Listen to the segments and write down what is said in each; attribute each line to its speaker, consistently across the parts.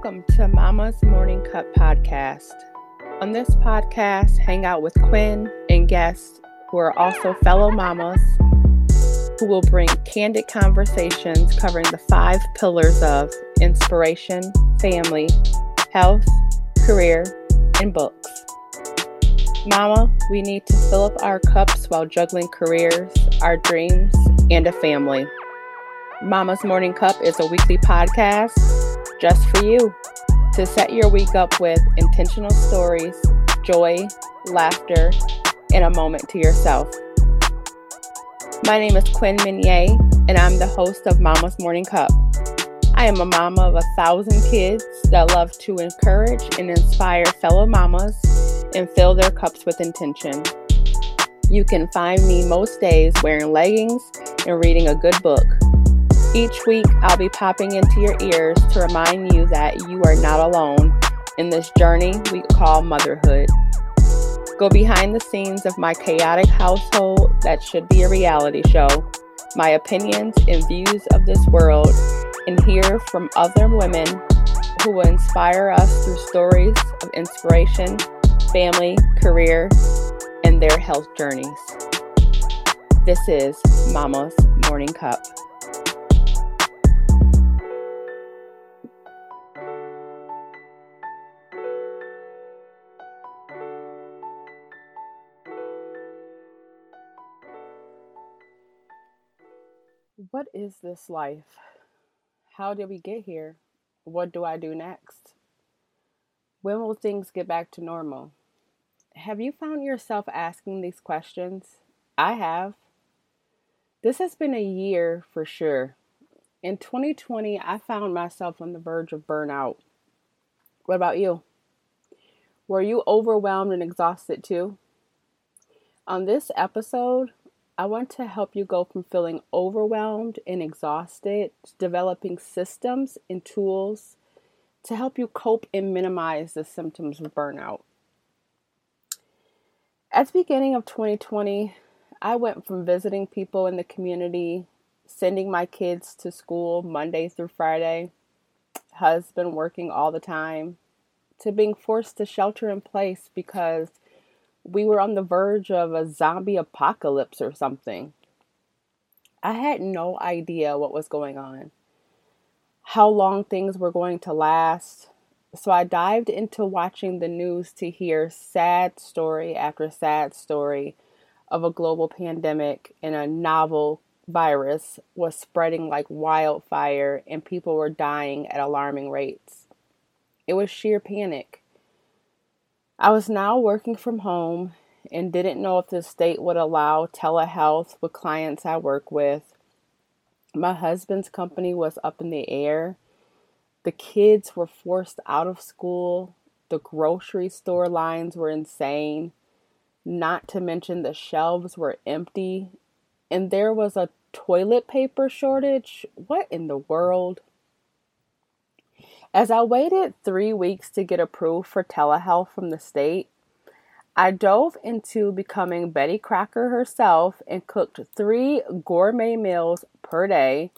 Speaker 1: Welcome to Mama's Morning Cup podcast. On this podcast, hang out with Quinn and guests who are also fellow mamas who will bring candid conversations covering the five pillars of inspiration, family, health, career, and books. Mama, we need to fill up our cups while juggling careers, our dreams, and a family. Mama's Morning Cup is a weekly podcast just for you to set your week up with intentional stories, joy, laughter, and a moment to yourself. My name is Quinn Minier, and I'm the host of Mama's Morning Cup. I am a mama of a thousand kids that love to encourage and inspire fellow mamas and fill their cups with intention. You can find me most days wearing leggings and reading a good book. Each week, I'll be popping into your ears to remind you that you are not alone in this journey we call motherhood. Go behind the scenes of my chaotic household that should be a reality show, my opinions and views of this world, and hear from other women who will inspire us through stories of inspiration, family, career, and their health journeys. This is Mama's Morning Cup. What is this life? How did we get here? What do I do next? When will things get back to normal? Have you found yourself asking these questions? I have. This has been a year for sure. In 2020, I found myself on the verge of burnout. What about you? Were you overwhelmed and exhausted too? On this episode, I want to help you go from feeling overwhelmed and exhausted developing systems and tools to help you cope and minimize the symptoms of burnout. At the beginning of 2020, I went from visiting people in the community, sending my kids to school Monday through Friday, husband working all the time, to being forced to shelter in place because we were on the verge of a zombie apocalypse or something. I had no idea what was going on, how long things were going to last. So I dived into watching the news to hear sad story after sad story of a global pandemic and a novel virus was spreading like wildfire and people were dying at alarming rates. It was sheer panic. I was now working from home and didn't know if the state would allow telehealth with clients I work with. My husband's company was up in the air. The kids were forced out of school. The grocery store lines were insane. Not to mention the shelves were empty. And there was a toilet paper shortage. What in the world? As I waited three weeks to get approved for telehealth from the state, I dove into becoming Betty Crocker herself and cooked three gourmet meals per day,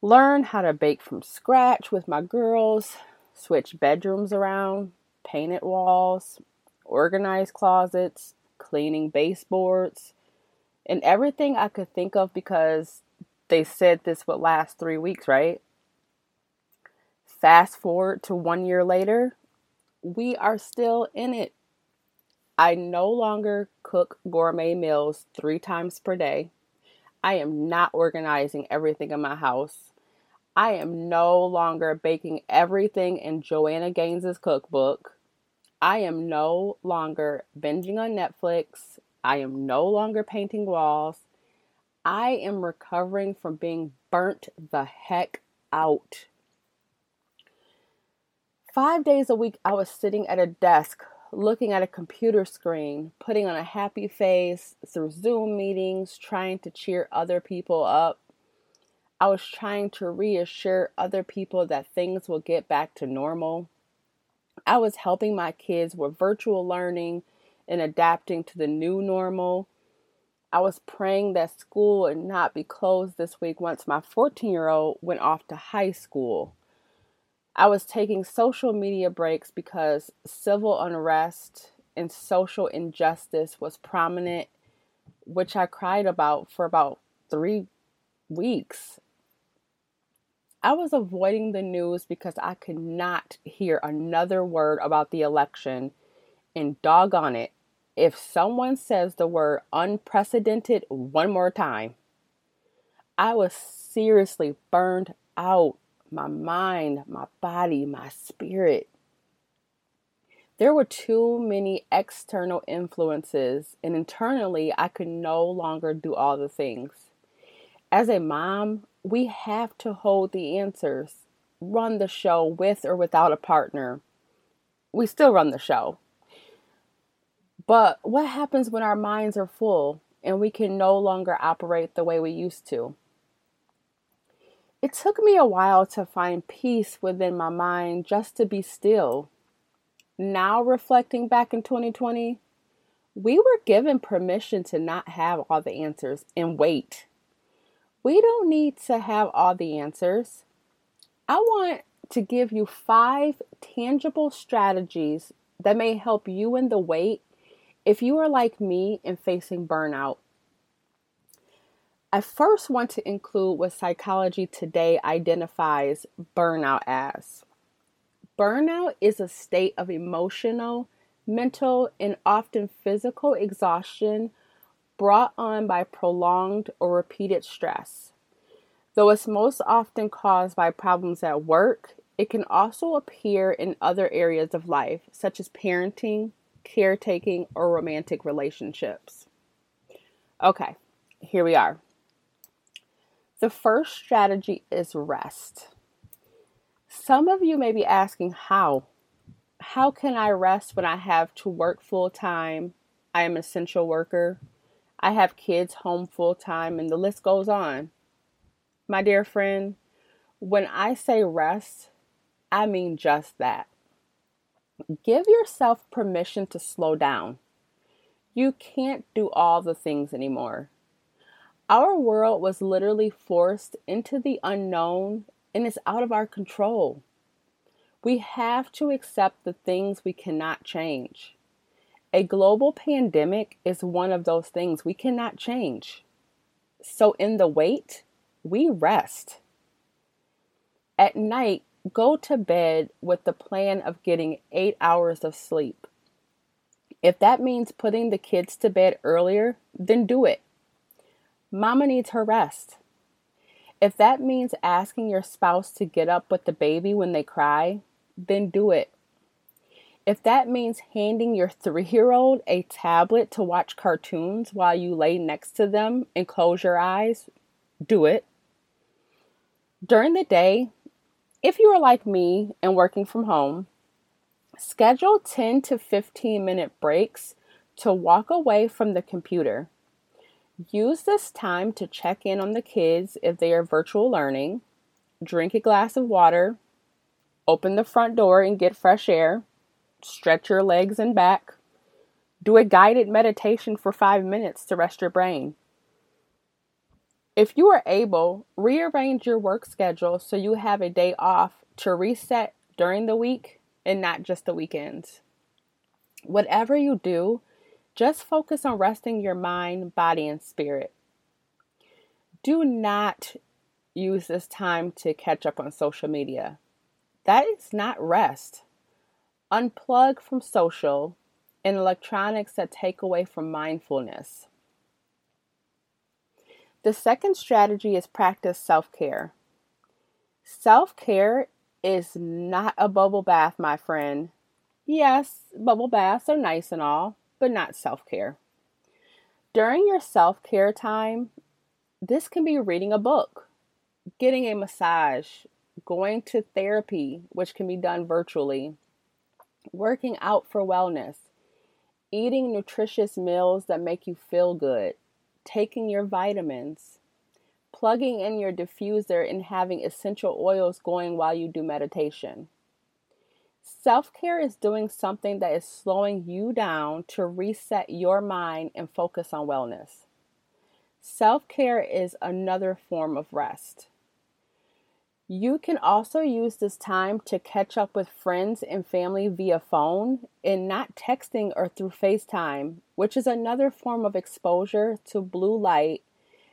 Speaker 1: learned how to bake from scratch with my girls, switch bedrooms around, painted walls, organized closets, cleaning baseboards, and everything I could think of because they said this would last three weeks, right? Fast forward to one year later, we are still in it. I no longer cook gourmet meals three times per day. I am not organizing everything in my house. I am no longer baking everything in Joanna Gaines's cookbook. I am no longer binging on Netflix. I am no longer painting walls. I am recovering from being burnt the heck out. Five days a week, I was sitting at a desk looking at a computer screen, putting on a happy face through Zoom meetings, trying to cheer other people up. I was trying to reassure other people that things will get back to normal. I was helping my kids with virtual learning and adapting to the new normal. I was praying that school would not be closed this week once my 14 year old went off to high school. I was taking social media breaks because civil unrest and social injustice was prominent, which I cried about for about three weeks. I was avoiding the news because I could not hear another word about the election. And doggone it, if someone says the word unprecedented one more time, I was seriously burned out. My mind, my body, my spirit. There were too many external influences, and internally, I could no longer do all the things. As a mom, we have to hold the answers, run the show with or without a partner. We still run the show. But what happens when our minds are full and we can no longer operate the way we used to? It took me a while to find peace within my mind just to be still. Now, reflecting back in 2020, we were given permission to not have all the answers and wait. We don't need to have all the answers. I want to give you five tangible strategies that may help you in the wait if you are like me and facing burnout. I first want to include what Psychology Today identifies burnout as. Burnout is a state of emotional, mental, and often physical exhaustion brought on by prolonged or repeated stress. Though it's most often caused by problems at work, it can also appear in other areas of life, such as parenting, caretaking, or romantic relationships. Okay, here we are. The first strategy is rest. Some of you may be asking, how? How can I rest when I have to work full time? I am an essential worker. I have kids home full time, and the list goes on. My dear friend, when I say rest, I mean just that. Give yourself permission to slow down. You can't do all the things anymore. Our world was literally forced into the unknown and it's out of our control. We have to accept the things we cannot change. A global pandemic is one of those things we cannot change. So, in the wait, we rest. At night, go to bed with the plan of getting eight hours of sleep. If that means putting the kids to bed earlier, then do it. Mama needs her rest. If that means asking your spouse to get up with the baby when they cry, then do it. If that means handing your three year old a tablet to watch cartoons while you lay next to them and close your eyes, do it. During the day, if you are like me and working from home, schedule 10 to 15 minute breaks to walk away from the computer. Use this time to check in on the kids if they are virtual learning, drink a glass of water, open the front door and get fresh air, stretch your legs and back. Do a guided meditation for five minutes to rest your brain. If you are able, rearrange your work schedule so you have a day off to reset during the week and not just the weekends. Whatever you do, just focus on resting your mind, body, and spirit. Do not use this time to catch up on social media. That is not rest. Unplug from social and electronics that take away from mindfulness. The second strategy is practice self care. Self care is not a bubble bath, my friend. Yes, bubble baths are nice and all, but not self care. During your self care time, this can be reading a book, getting a massage, going to therapy, which can be done virtually, working out for wellness, eating nutritious meals that make you feel good, taking your vitamins, plugging in your diffuser, and having essential oils going while you do meditation. Self care is doing something that is slowing you down to reset your mind and focus on wellness. Self care is another form of rest. You can also use this time to catch up with friends and family via phone and not texting or through FaceTime, which is another form of exposure to blue light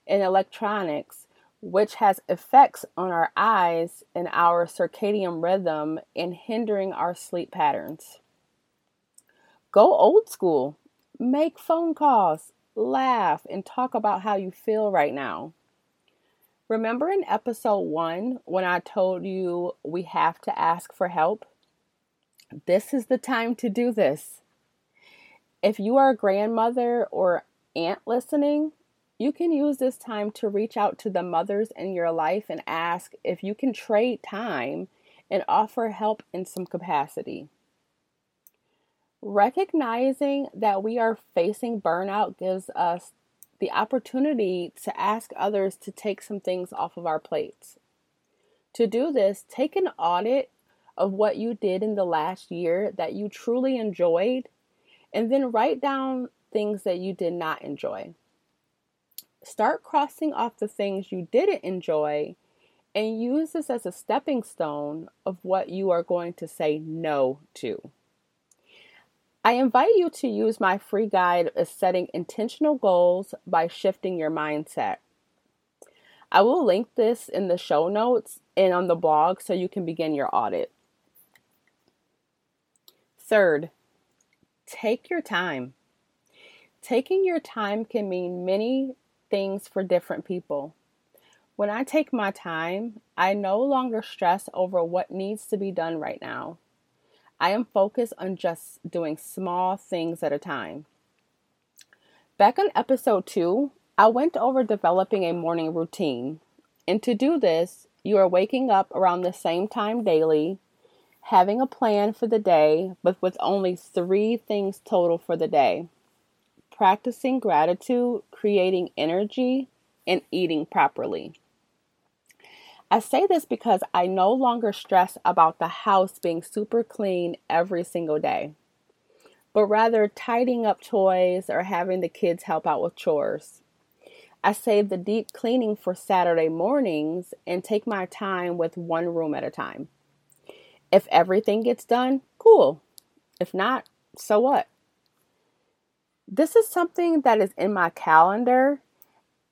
Speaker 1: and electronics, which has effects on our eyes and our circadian rhythm and hindering our sleep patterns. Go old school, make phone calls, laugh, and talk about how you feel right now. Remember in episode one when I told you we have to ask for help? This is the time to do this. If you are a grandmother or aunt listening, you can use this time to reach out to the mothers in your life and ask if you can trade time and offer help in some capacity. Recognizing that we are facing burnout gives us the opportunity to ask others to take some things off of our plates. To do this, take an audit of what you did in the last year that you truly enjoyed, and then write down things that you did not enjoy. Start crossing off the things you didn't enjoy and use this as a stepping stone of what you are going to say no to. I invite you to use my free guide of setting intentional goals by shifting your mindset. I will link this in the show notes and on the blog so you can begin your audit. Third, take your time. Taking your time can mean many things for different people. When I take my time, I no longer stress over what needs to be done right now. I am focused on just doing small things at a time. Back on episode two, I went over developing a morning routine. And to do this, you are waking up around the same time daily, having a plan for the day, but with only three things total for the day practicing gratitude, creating energy, and eating properly. I say this because I no longer stress about the house being super clean every single day, but rather tidying up toys or having the kids help out with chores. I save the deep cleaning for Saturday mornings and take my time with one room at a time. If everything gets done, cool. If not, so what? This is something that is in my calendar,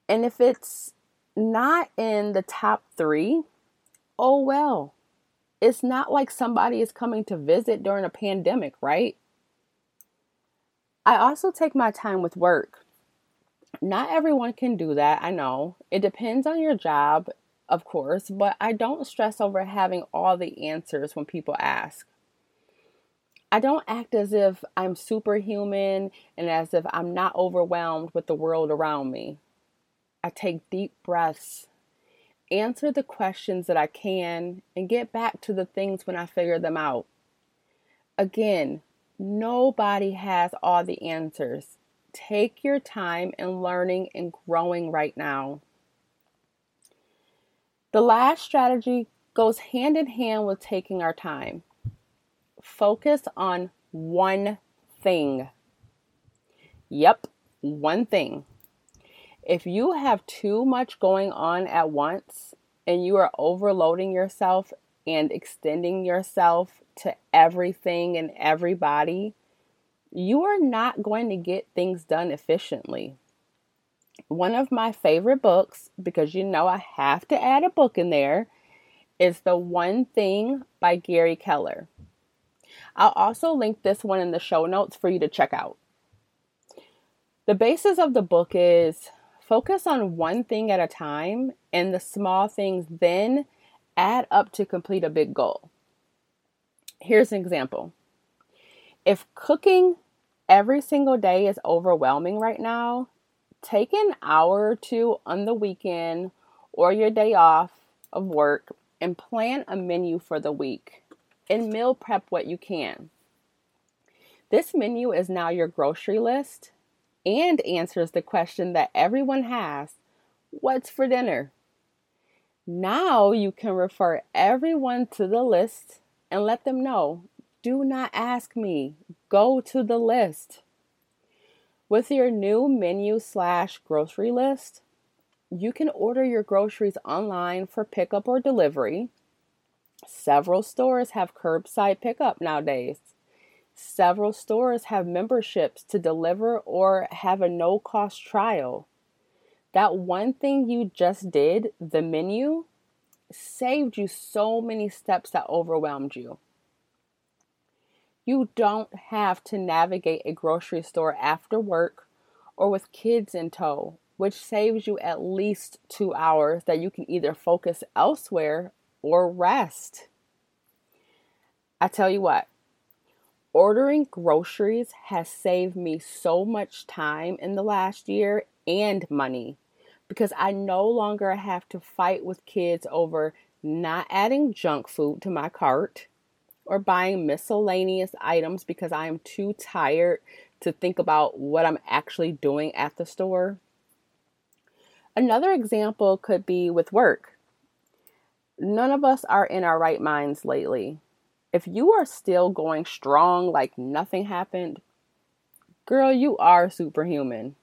Speaker 1: and if it's not in the top three, oh well. It's not like somebody is coming to visit during a pandemic, right? I also take my time with work. Not everyone can do that, I know. It depends on your job, of course, but I don't stress over having all the answers when people ask. I don't act as if I'm superhuman and as if I'm not overwhelmed with the world around me. I take deep breaths, answer the questions that I can, and get back to the things when I figure them out. Again, nobody has all the answers. Take your time in learning and growing right now. The last strategy goes hand in hand with taking our time. Focus on one thing. Yep, one thing. If you have too much going on at once and you are overloading yourself and extending yourself to everything and everybody, you are not going to get things done efficiently. One of my favorite books, because you know I have to add a book in there, is The One Thing by Gary Keller. I'll also link this one in the show notes for you to check out. The basis of the book is Focus on one thing at a time, and the small things then add up to complete a big goal. Here's an example if cooking every single day is overwhelming right now, take an hour or two on the weekend or your day off of work and plan a menu for the week and meal prep what you can. This menu is now your grocery list and answers the question that everyone has What's for dinner? Now you can refer everyone to the list and let them know do not ask me, go to the list. With your new menu slash grocery list, You can order your groceries online for pickup or delivery. Several stores have curbside pickup nowadays. Several stores have memberships to deliver or have a no cost trial. That one thing you just did, the menu, saved you so many steps that overwhelmed you. You don't have to navigate a grocery store after work or with kids in tow, which saves you at least two hours that you can either focus elsewhere or rest. I tell you what, ordering groceries has saved me so much time in the last year and money because I no longer have to fight with kids over not adding junk food to my cart or buying miscellaneous items because I am too tired to think about what I'm actually doing at the store. Another example could be with work. None of us are in our right minds lately. If you are still going strong like nothing happened, girl, you are superhuman.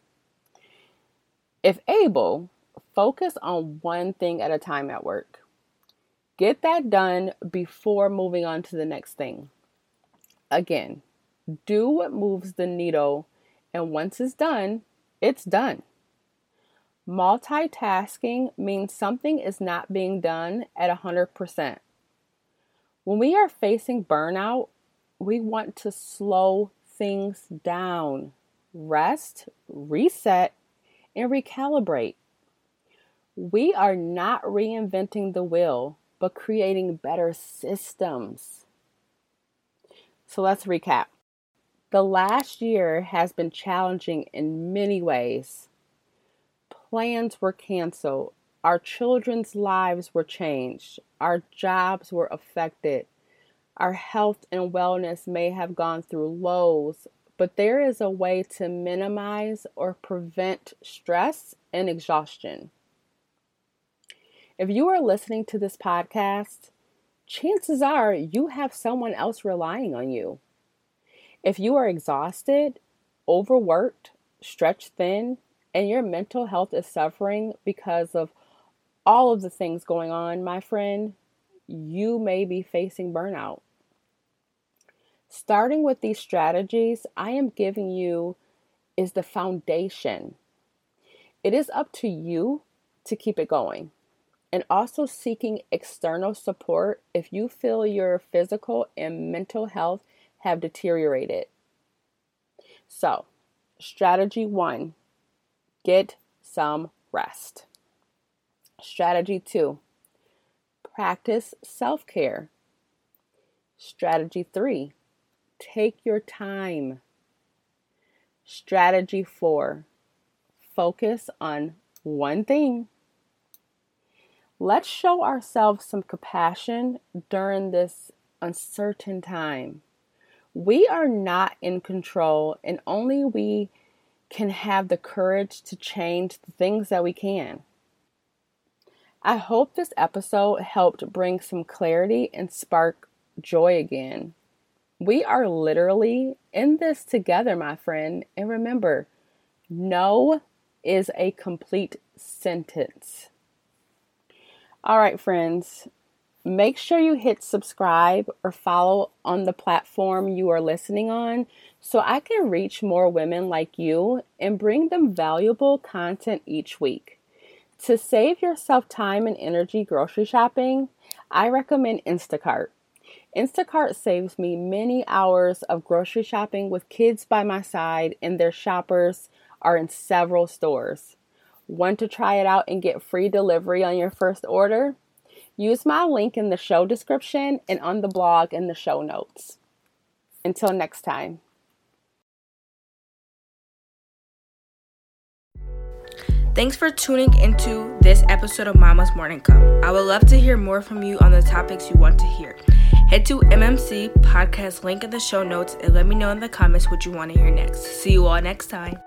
Speaker 1: If able, focus on one thing at a time at work. Get that done before moving on to the next thing. Again, do what moves the needle, and once it's done, it's done. Multitasking means something is not being done at 100%. When we are facing burnout, we want to slow things down, rest, reset, and recalibrate. We are not reinventing the wheel, but creating better systems. So let's recap. The last year has been challenging in many ways. Plans were canceled, our children's lives were changed, our jobs were affected, our health and wellness may have gone through lows, but there is a way to minimize or prevent stress and exhaustion. If you are listening to this podcast, chances are you have someone else relying on you. If you are exhausted, overworked, stretched thin, and your mental health is suffering because of all of the things going on, my friend, you may be facing burnout. Starting with these strategies I am giving you is the foundation. It is up to you to keep it going. And also seeking external support if you feel your physical and mental health have deteriorated. So, strategy one get some rest. Strategy two practice self care. Strategy three Take your time. Strategy four focus on one thing. Let's show ourselves some compassion during this uncertain time. We are not in control, and only we can have the courage to change the things that we can. I hope this episode helped bring some clarity and spark joy again. We are literally in this together, my friend. And remember, no is a complete sentence. All right, friends, make sure you hit subscribe or follow on the platform you are listening on so I can reach more women like you and bring them valuable content each week. To save yourself time and energy grocery shopping, I recommend Instacart. Instacart saves me many hours of grocery shopping with kids by my side, and their shoppers are in several stores. Want to try it out and get free delivery on your first order? Use my link in the show description and on the blog in the show notes. Until next time.
Speaker 2: Thanks for tuning into this episode of Mama's Morning Cup. I would love to hear more from you on the topics you want to hear. Head to MMC podcast link in the show notes and let me know in the comments what you want to hear next. See you all next time.